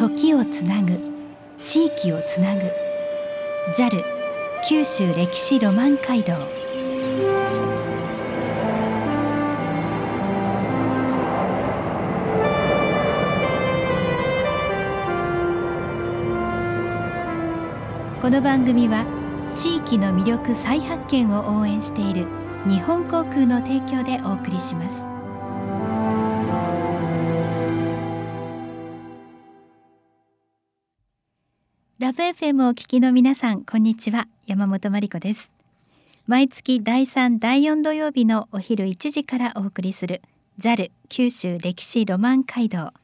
時をつなぐ地域をつなぐ。JAL 九州歴史ロマン街道。この番組は地域の魅力再発見を応援している日本航空の提供でお送りします。FM を聞きの皆さんこんにちは。山本真理子です。毎月第3第4土曜日のお昼1時からお送りする JAL 九州歴史ロマン街道。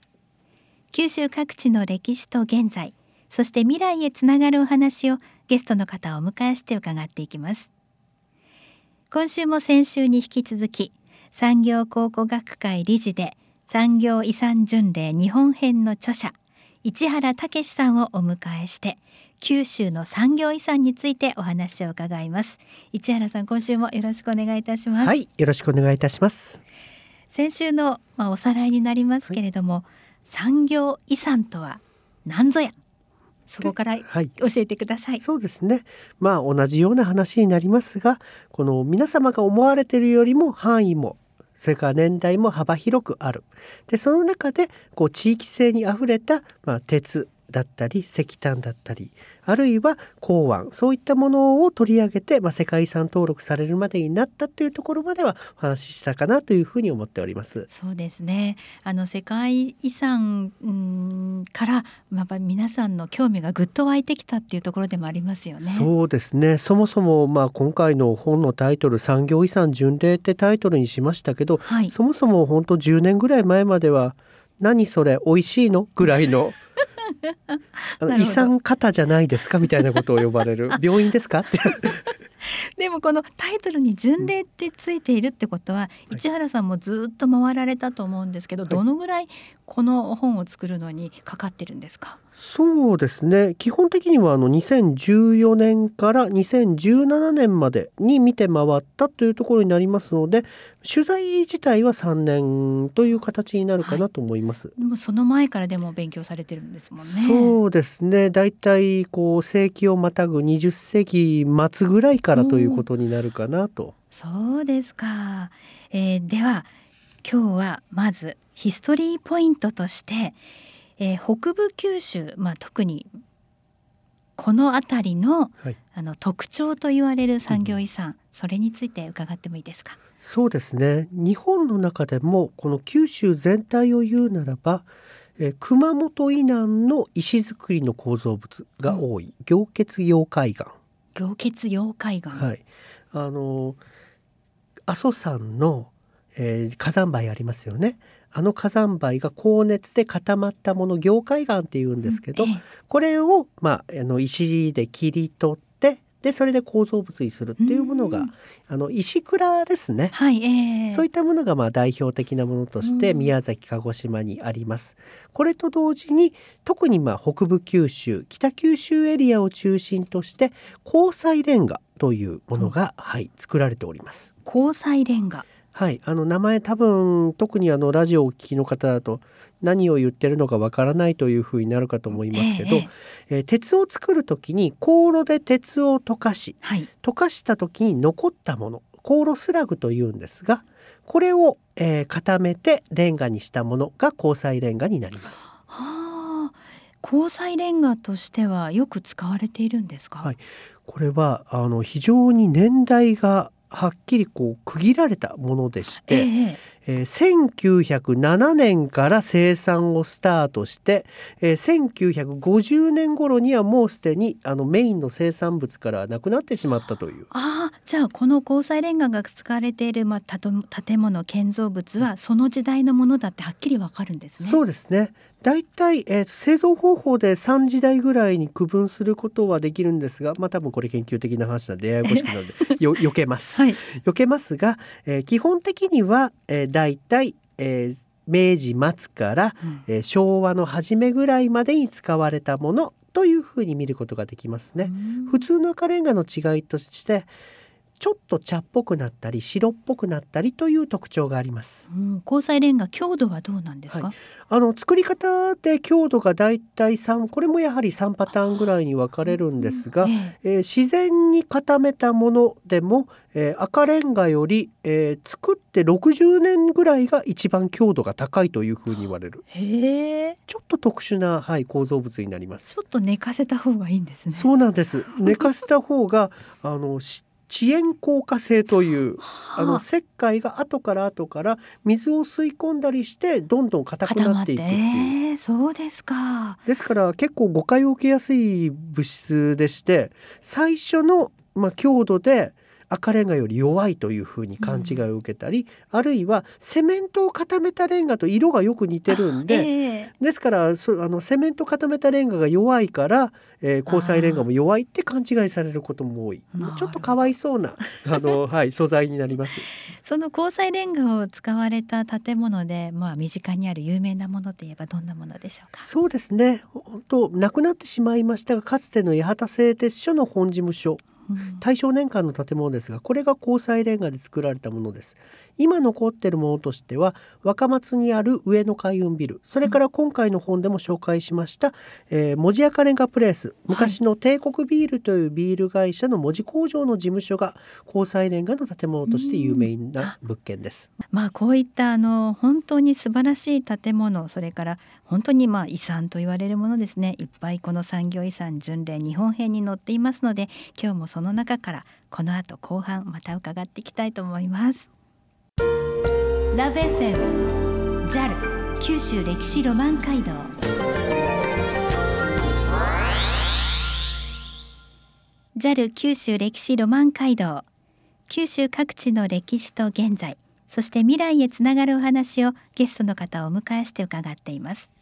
九州各地の歴史と現在そして未来へつながるお話をゲストの方をお迎えして伺っていきます。今週も先週に引き続き産業考古学会理事で産業遺産巡礼日本編の著者市原武さんをお迎えして九州の産業遺産についてお話を伺います。市原さん今週もよろしくお願いいたします。はいよろしくお願いいたします。先週のまあおさらいになりますけれども、はい、産業遺産とは何ぞや？そこから教えてください、はい、そうですね。まあ同じような話になりますがこの皆様が思われているよりも範囲もそれから年代も幅広くある。でその中でこう地域性にあふれた、まあ、鉄だったり石炭だったりあるいは港湾そういったものを取り上げて、まあ、世界遺産登録されるまでになったというところまではお話ししたかなというふうに思っております。そうですねあの世界遺産から、まあ、皆さんの興味がぐっと湧いてきたっていうところでもありますよね。そうですねそもそも、まあ、今回の本のタイトル「産業遺産巡礼」ってタイトルにしましたけど、はい、そもそも本当10年ぐらい前までは「何それ美味しいの?」ぐらいのあの遺産方じゃないですかみたいなことを呼ばれる。病院ですか？って。でもこのタイトルに巡礼ってついているってことは、うん、市原さんもずっと回られたと思うんですけど、はい、どのぐらいこの本を作るのにかかってるんですか？そうですね。基本的にはあの2014年から2017年までに見て回ったというところになりますので取材自体は3年という形になるかなと思います、はい、でもその前からでも勉強されてるんですもんね。そうですね。だいたいこう世紀をまたぐ20世紀末ぐらいからということになるかなと。そうですか、えー、では今日はまずヒストリーポイントとしてえー、北部九州、まあ、特にこの辺りのはい、あの特徴と言われる産業遺産、うん、それについて伺ってもいいですか？そうですね。日本の中でもこの九州全体を言うならば、えー、熊本以南の石造りの構造物が多い、うん、行結溶海岸。行結溶海岸。はい。あの阿蘇山の、えー、火山灰ありますよねあの火山灰が高熱で固まったもの凝灰岩っていうんですけど、うんええ、これを、まあ、あの石で切り取ってでそれで構造物にするっていうものが、あの石倉ですね、はいえー、そういったものがまあ代表的なものとして宮崎鹿児島にあります。これと同時に特にまあ北部九州北九州エリアを中心として交際レンガというものが、はい、作られております。交際レンガはい、あの名前多分特にあのラジオをお聞きの方だと何を言ってるのかわからないというふうになるかと思いますけど、えええー、鉄を作る時に香炉で鉄を溶かし、はい、溶かした時に残ったもの香炉スラグというんですがこれを、えー、固めてレンガにしたものが交際レンガになります。はあ、交際レンガとしてはよく使われているんですか？はい、これはあの非常に年代がはっきりこう区切られたものでして、えええー、1907年から生産をスタートして、えー、1950年頃にはもうすでにあのメインの生産物からなくなってしまったという。あじゃあこの交際レンガが使われている、まあ、建物建造物はその時代のものだってはっきりわかるんですね。そうですね大体、えー、製造方法で3時代ぐらいに区分することはできるんですが、まあ、多分これ研究的な話なんでややこしくなるので よ避けます。はい、避けますが、えー、基本的には、えー、大体、えー、明治末から、うん、えー、昭和の初めぐらいまでに使われたものというふうに見ることができますね。普通の赤レンガの違いとしてちょっと茶っぽくなったり白っぽくなったりという特徴があります。うん、交際レンガ強度はどうなんですか、はあの作り方で強度がだいたい3これもやはり3パターンぐらいに分かれるんですが、えええー自然に固めたものでも、えー赤レンガより、えー作って60年ぐらいが一番強度が高いというふうに言われる。へえちょっと特殊な、はい、構造物になります。ちょ。っと寝かせた方がいいんですね。そうなんです。寝かせた方があのし遅延硬化性というあ。のは石灰が後から後から水を吸い込んだりしてどんどん硬く固まっていくっていう。えーそうですか。ですから結構誤解を受けやすい物質でして最初の、まあ、強度で赤レンガより弱いというふうに勘違いを受けたり、あるいはセメントを固めたレンガと色がよく似てるんで、ええ。ですからそあのセメント固めたレンガが弱いから、えー交際レンガも弱いって勘違いされることも多い。ちょっとかわいそうな あの、はい、素材になります。その交際レンガを使われた建物でまあ身近にある有名なものといえばどんなものでしょうか？そうですね。本当なくなってしまいましたがかつての八幡製鉄所の本事務所。うん大正年間の建物ですがこれが交際レンガで作られたものです。今残っているものとしては若松にある上野海運ビル。それから今回の本でも紹介しました、えー文字赤レンガプレイス。昔の帝国ビールというビール会社の文字工場の事務所が交際レンガの建物として有名な物件です。まあこういったあの本当に素晴らしい建物それから本当にまあ遺産と言われるものですね。いっぱいこの産業遺産巡礼日本編に載っていますので今日もその中からこの後後半また伺っていきたいと思います。ラブ f m JAL 九州歴史ロマン街道。JAL 九州歴史ロマン街道。九州各地の歴史と現在そして未来へつながるお話をゲストの方をお迎えして伺っています。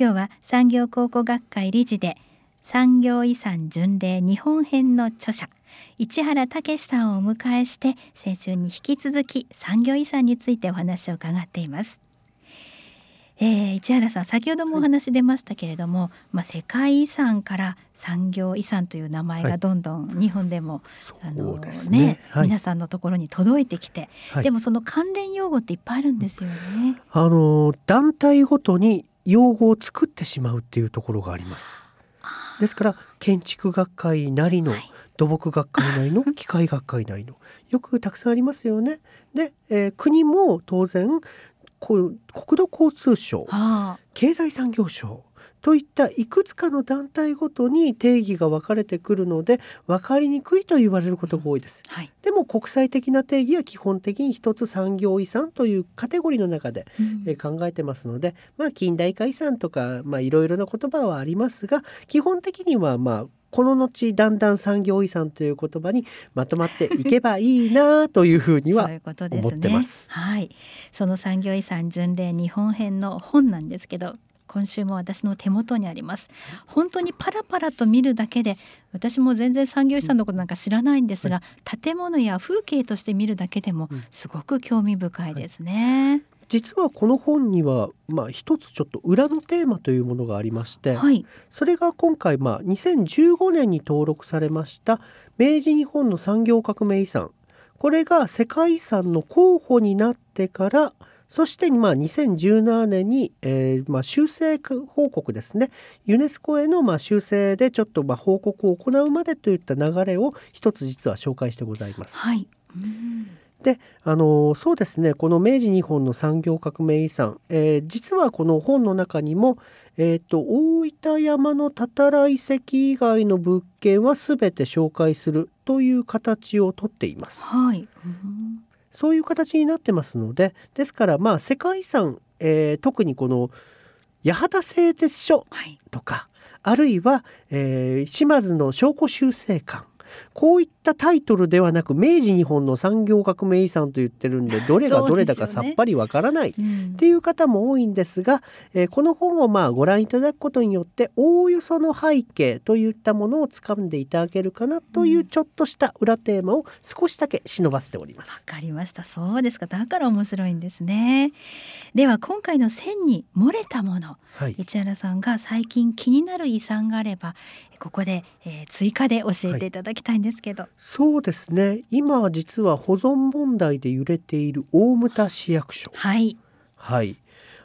今日は産業考古学会理事で産業遺産巡礼日本編の著者市原武さんをお迎えして先週に引き続き産業遺産についてお話を伺っています。えー、市原さん先ほどもお話出ましたけれども、まあ、世界遺産から産業遺産という名前がどんどん日本でも、あのねはい。皆さんのところに届いてきて、はい。でもその関連用語っていっぱいあるんですよね。あの団体ごとに用語を作ってしまうっていうところがあります。ですから建築学会なりのはい土木学会なりの機械学会なりのよくたくさんありますよね。で、えー国も当然こう国土交通省はあ、経済産業省といったいくつかの団体ごとに定義が分かれてくるので分かりにくいと言われることが多いです。はい、でも国際的な定義は基本的に一つ産業遺産というカテゴリーの中でうんえー考えてますので、まあ、近代化遺産とか、まあ、いろいろな言葉はありますが基本的にはまあこの後だんだん産業遺産という言葉にまとまっていけばいいなというふうにはそういうことですね。思ってますはい、その産業遺産巡礼日本編の本なんですけど。今週も私の手元にあります。本当にパラパラと見るだけで私も全然産業遺産のことなんか知らないんですが、建物や風景として見るだけでもうん。すごく興味深いですね。実はこの本には、まあ、一つちょっと裏のテーマというものがありまして、はい、それが今回、まあ、2015年に登録されました明治日本の産業革命遺産。これが世界遺産の候補になってからそしてまあ2017年に、えーまあ、修正報告ですね。ユネスコへのまあ修正でちょっとまあ報告を行うまでといった流れを一つ実は紹介してございます。はい、うんであのそうですね。この明治日本の産業革命遺産、えー実はこの本の中にも、えー、と大分山のたたら遺跡以外の物件は全て紹介するという形をとっています。はい、うんそういう形になってますのでですからまあ世界遺産、えー特にこの八幡製鉄所はい、とかあるいは、えー島津の証拠修正館こういったタイトルではなく明治日本の産業革命遺産と言ってるんで どれがどれだかさっぱりわからない。うんっていう方も多いんですが、えーこの本をまあご覧いただくことによっておおよその背景といったものをつかんでいただけるかなというちょっとした裏テーマを少しだけ忍ばせておりまわす。かりました。そうですか。だから面白いんですね。では今回の線に漏れたもの、はい、市原さんが最近気になる遺産があればここで、えー追加で教えていただきたいんですけど。そうですね。今実は保存問題で揺れている大牟田市役所。はい。はい。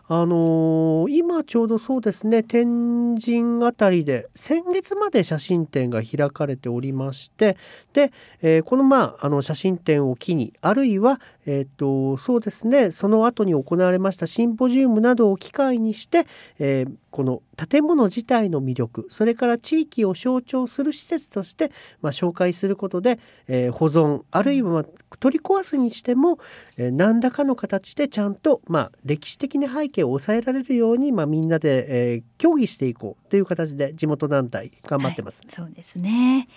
あのー今ちょうどそうですね。天神あたりで先月まで写真展が開かれておりましてで、えーこのまああの写真展を機にあるいはえっ、とそうですね。その後に行われましたシンポジウムなどを機会にして、えーこの建物自体の魅力それから地域を象徴する施設として、まあ、紹介することで、えー保存あるいは、まあ取り壊すにしても、えー何らかの形でちゃんと、まあ、歴史的な背景を抑えられるように、まあ、みんなで、えー協議していこうという形で地元団体頑張ってます。はいそうですね。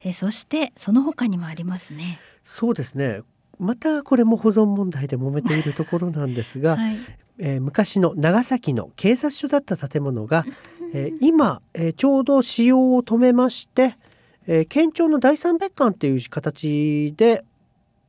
えそしてその他にもありますね。そうですね。またこれも保存問題で揉めているところなんですが、はいえー昔の長崎の警察署だった建物が、えー今、えーちょうど使用を止めまして、えー県庁の第三別館っていう形で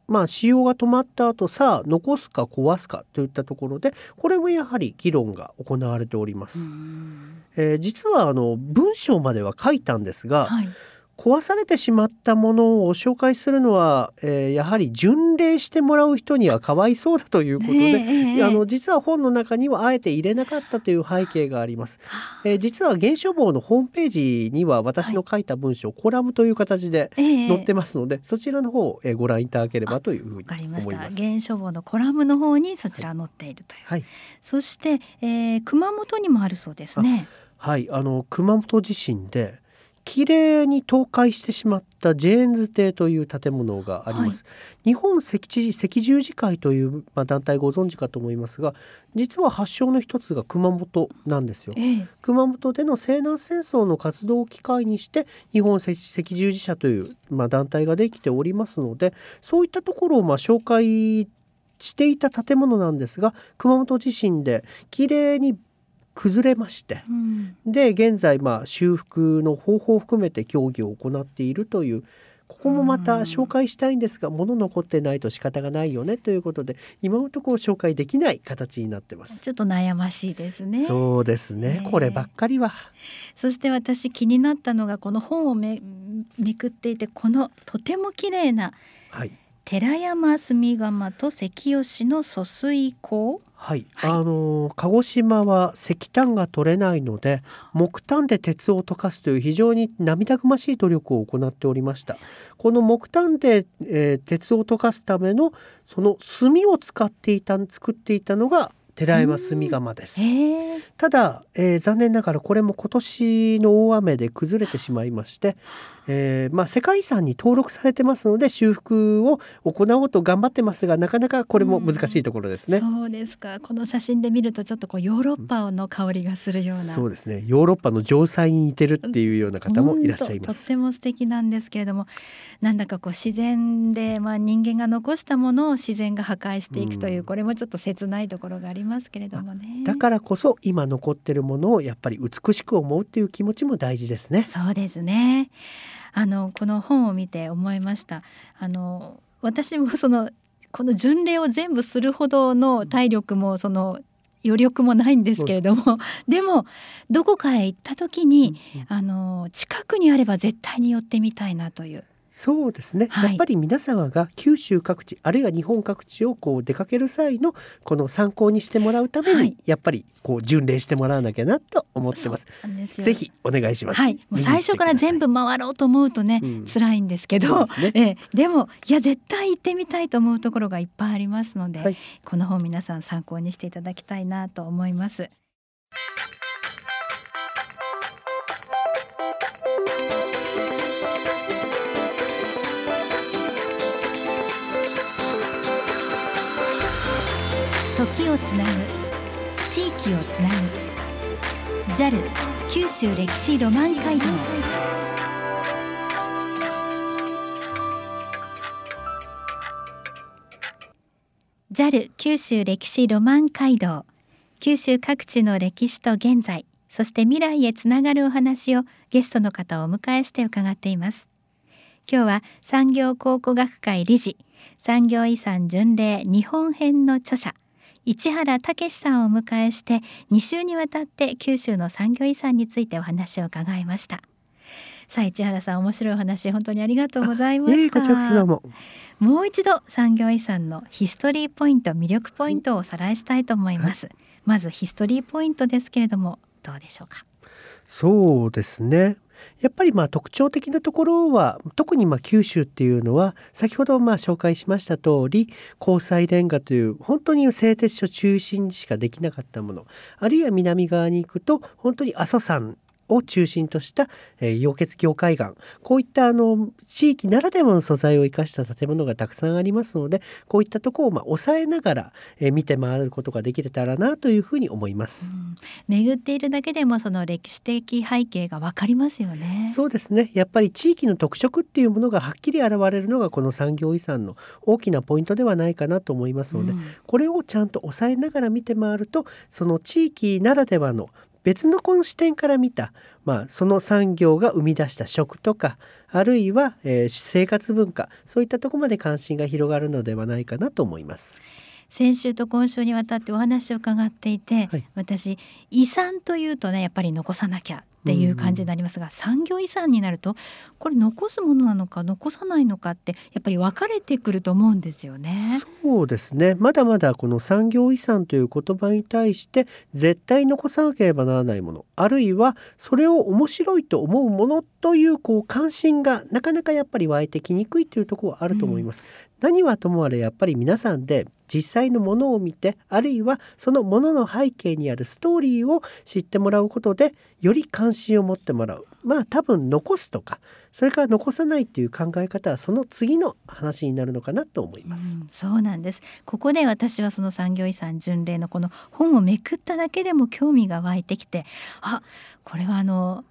まあ使用が止まった後さあ残すか壊すかといったところでこれもやはり議論が行われております。うんえー実はあの文章までは書いたんですが、はい壊されてしまったものを紹介するのは、えーやはり巡礼してもらう人にはかわいそうだということで、ええええあの実は本の中にはあえて入れなかったという背景があります。えー実は原書房のホームページには私の書いた文章、コラムという形でええ載ってますので、そちらの方をえーご覧いただければというふうにわかりました。思います。原書房のコラムの方にそちら載っているという、はい、そして、えー、熊本にもあるそうですね。はい、あの熊本地震で綺麗に倒壊してしまったジェーンズ邸という建物があります。日本赤十赤十字会という、まあ、団体ご存知かと思いますが実は発祥の一つが熊本なんですよ。ええ熊本での西南戦争の活動を機会にして日本赤赤十字社という、まあ、団体ができておりますのでそういったところをまあ紹介していた建物なんですが熊本地震で綺麗に崩れまして。うん。で現在まあ修復の方法を含めて協議を行っているというここもまた紹介したいんですが物残ってないと仕方がないよねということで今のところ紹介できない形になってます。ちょっと悩ましいですね。そそうですね。ねこればっかりは。して私気になったのがこの本をめめくっていてこのとても綺麗なはい寺山住窯と関吉の疎水溝はい、はい。あの鹿児島は石炭が取れないので木炭で鉄を溶かすという非常に涙ぐましい努力を行っておりました。この木炭で、えー鉄を溶かすためのその炭を使っていた作っていたのが寺山炭窯です。ええただ、えー残念ながらこれも今年の大雨で崩れてしまいまして、えーまあ、世界遺産に登録されてますので修復を行おうと頑張ってますがなかなかこれも難しいところですね。そうですか。この写真で見るとちょっとこうヨーロッパの香りがするような、そうですね。ヨーロッパの城塞に似てるっていうような方もいらっしゃいます。本当とっても素敵なんですけれどもなんだかこう自然で、まあ、人間が残したものを自然が破壊していくという、うん。これもちょっと切ないところがありますけれどもね。だからこそ今残ってるものをやっぱり美しく思うっていう気持ちも大事ですね。そうですね。あのこの本を見て思いました。あの私もそのこの巡礼を全部するほどの体力もその余力もないんですけれども、でもどこかへ行った時に、あの近くにあれば絶対に寄ってみたいなというそうですね、はい。やっぱり皆様が九州各地あるいは日本各地をこう出かける際のこの参考にしてもらうために、はい。やっぱりこう巡礼してもらわなきゃなと思ってます。すよ。ぜひお願いします。はい、もう最初から全部回ろうと思うとね、うん。辛いんですけど。ですね。ええ。でもいや絶対行ってみたいと思うところがいっぱいありますので、はい。この本皆さん参考にしていただきたいなと思います。時をつなぐ地域をつなぐ JAL 九州歴史ロマン街道。JAL 九州歴史ロマン街道。九州各地の歴史と現在そして未来へつながるお話をゲストの方をお迎えして伺っています。今日は産業考古学会理事産業遺産巡礼日本編の著者市原武さんをお迎えして2週にわたって九州の産業遺産についてお話を伺いましたさあ市原さん面白いお話本当にありがとうございました。こちらこそどうも。もう一度産業遺産のヒストリーポイント魅力ポイントをおさらいしたいと思います。はい、まずヒストリーポイントですけれどもどうでしょうか？そうですね。やっぱりまあ特徴的なところは特にま九州っていうのは先ほどまあ紹介しました通り交際レンガという本当に製鉄所中心にしかできなかったもの。あるいは南側に行くと本当に阿蘇山を中心とした、えー、溶血境海岸こういったあの地域ならではの素材を生かした建物がたくさんありますのでこういったところをまあ抑えながら、えー、見て回ることができれたらなというふうに思います、うん、巡っているだけでもその歴史的背景がわかりますよね。そうですね。やっぱり地域の特色っていうものがはっきり現れるのがこの産業遺産の大きなポイントではないかなと思いますので、うん、これをちゃんと抑えながら見て回るとその地域ならではの別のこの視点から見た、まあ、その産業が生み出した食とかあるいは、えー、生活文化そういったところまで関心が広がるのではないかなと思います。先週と今週にわたってお話を伺っていて、はい、私遺産というとねやっぱり残さなきゃっていう感じになりますが、うん、産業遺産になるとこれ残すものなのか残さないのかってやっぱり分かれてくると思うんですよね。そうですねまだまだこの産業遺産という言葉に対して絶対残さなければならないものあるいはそれを面白いと思うものというこう関心がなかなかやっぱり湧いてきにくいというところはあると思います。うん、何はともあれやっぱり皆さんで実際のものを見てあるいはそのものの背景にあるストーリーを知ってもらうことでより関心を持ってもらう。まあ多分残すとかそれから残さないっていう考え方はその次の話になるのかなと思います、うん、そうなんです。ここで私はその産業遺産巡礼のこの本をめくっただけでも興味が湧いてきてあこれはあの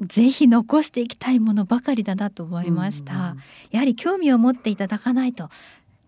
ぜひ残していきたいものばかりだなと思いました、うんうん、やはり興味を持っていただかないと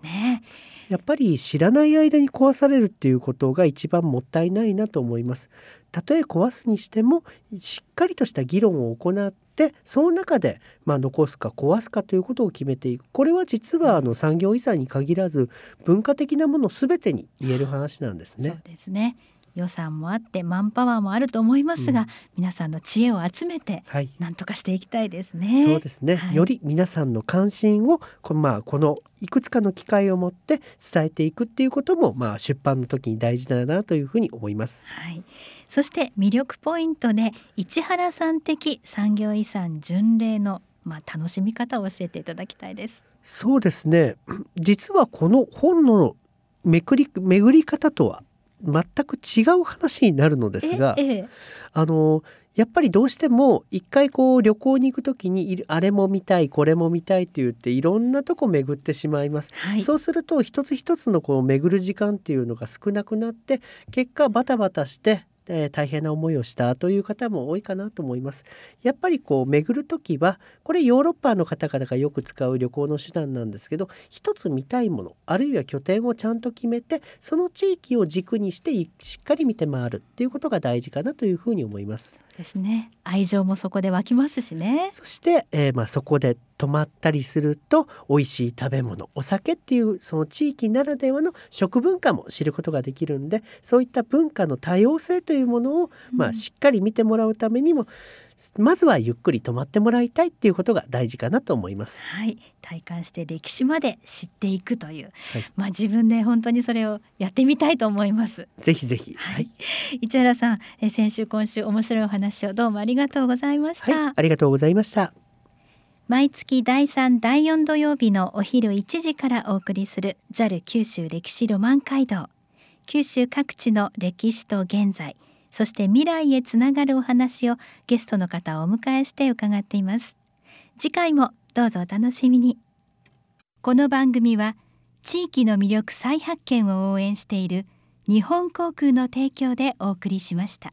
ねやっぱり知らない間に壊されるっていうことが一番もったいないなと思います。たとえ壊すにしてもしっかりとした議論を行ってその中で、まあ、残すか壊すかということを決めていく。これは実はあの産業遺産に限らず文化的なもの全てに言える話なんですね。そうですね。予算もあってマンパワーもあると思いますが、うん、皆さんの知恵を集めて何とかしていきたいですね。そうですね、はい、より皆さんの関心をこの,、まあ、このいくつかの機会を持って伝えていくっていうことも、まあ、出版の時に大事だなというふうに思います。はい、そして魅力ポイントで市原さん的産業遺産巡礼のまあ、楽しみ方を教えていただきたいです。そうですね実はこの本のめくり巡り方とは全く違う話になるのですが、ええ、あのやっぱりどうしても一回こう旅行に行く時にあれも見たいこれも見たいって言っていろんなとこ巡ってしまいます、はい、そうすると一つ一つのこう巡る時間っていうのが少なくなって結果バタバタしてえー、大変な思いをしたという方も多いかなと思います。やっぱりこう巡る時はこれヨーロッパの方々がよく使う旅行の手段なんですけど一つ見たいものあるいは拠点をちゃんと決めてその地域を軸にしてしっかり見て回るっていうことが大事かなというふうに思います。ですね。愛情もそこで湧きますしね。そして、えー、まあそこで泊まったりすると美味しい食べ物お酒っていうその地域ならではの食文化も知ることができるんでそういった文化の多様性というものを、まあ、しっかり見てもらうためにも、まずはゆっくり泊まってもらいたいっていうことが大事かなと思います。はい、体感して歴史まで知っていくという、はい、まあ自分で本当にそれをやってみたいと思います。ぜひぜひ。はい。市原さん、え先週今週面白いお話をどうもありがとうございました。はい、ありがとうございました。毎月第3第4土曜日のお昼1時からお送りする JAL 九州歴史ロマン街道九州各地の歴史と現在そして未来へつながるお話をゲストの方をお迎えして伺っています。次回もどうぞお楽しみに。この番組は地域の魅力再発見を応援している日本航空の提供でお送りしました。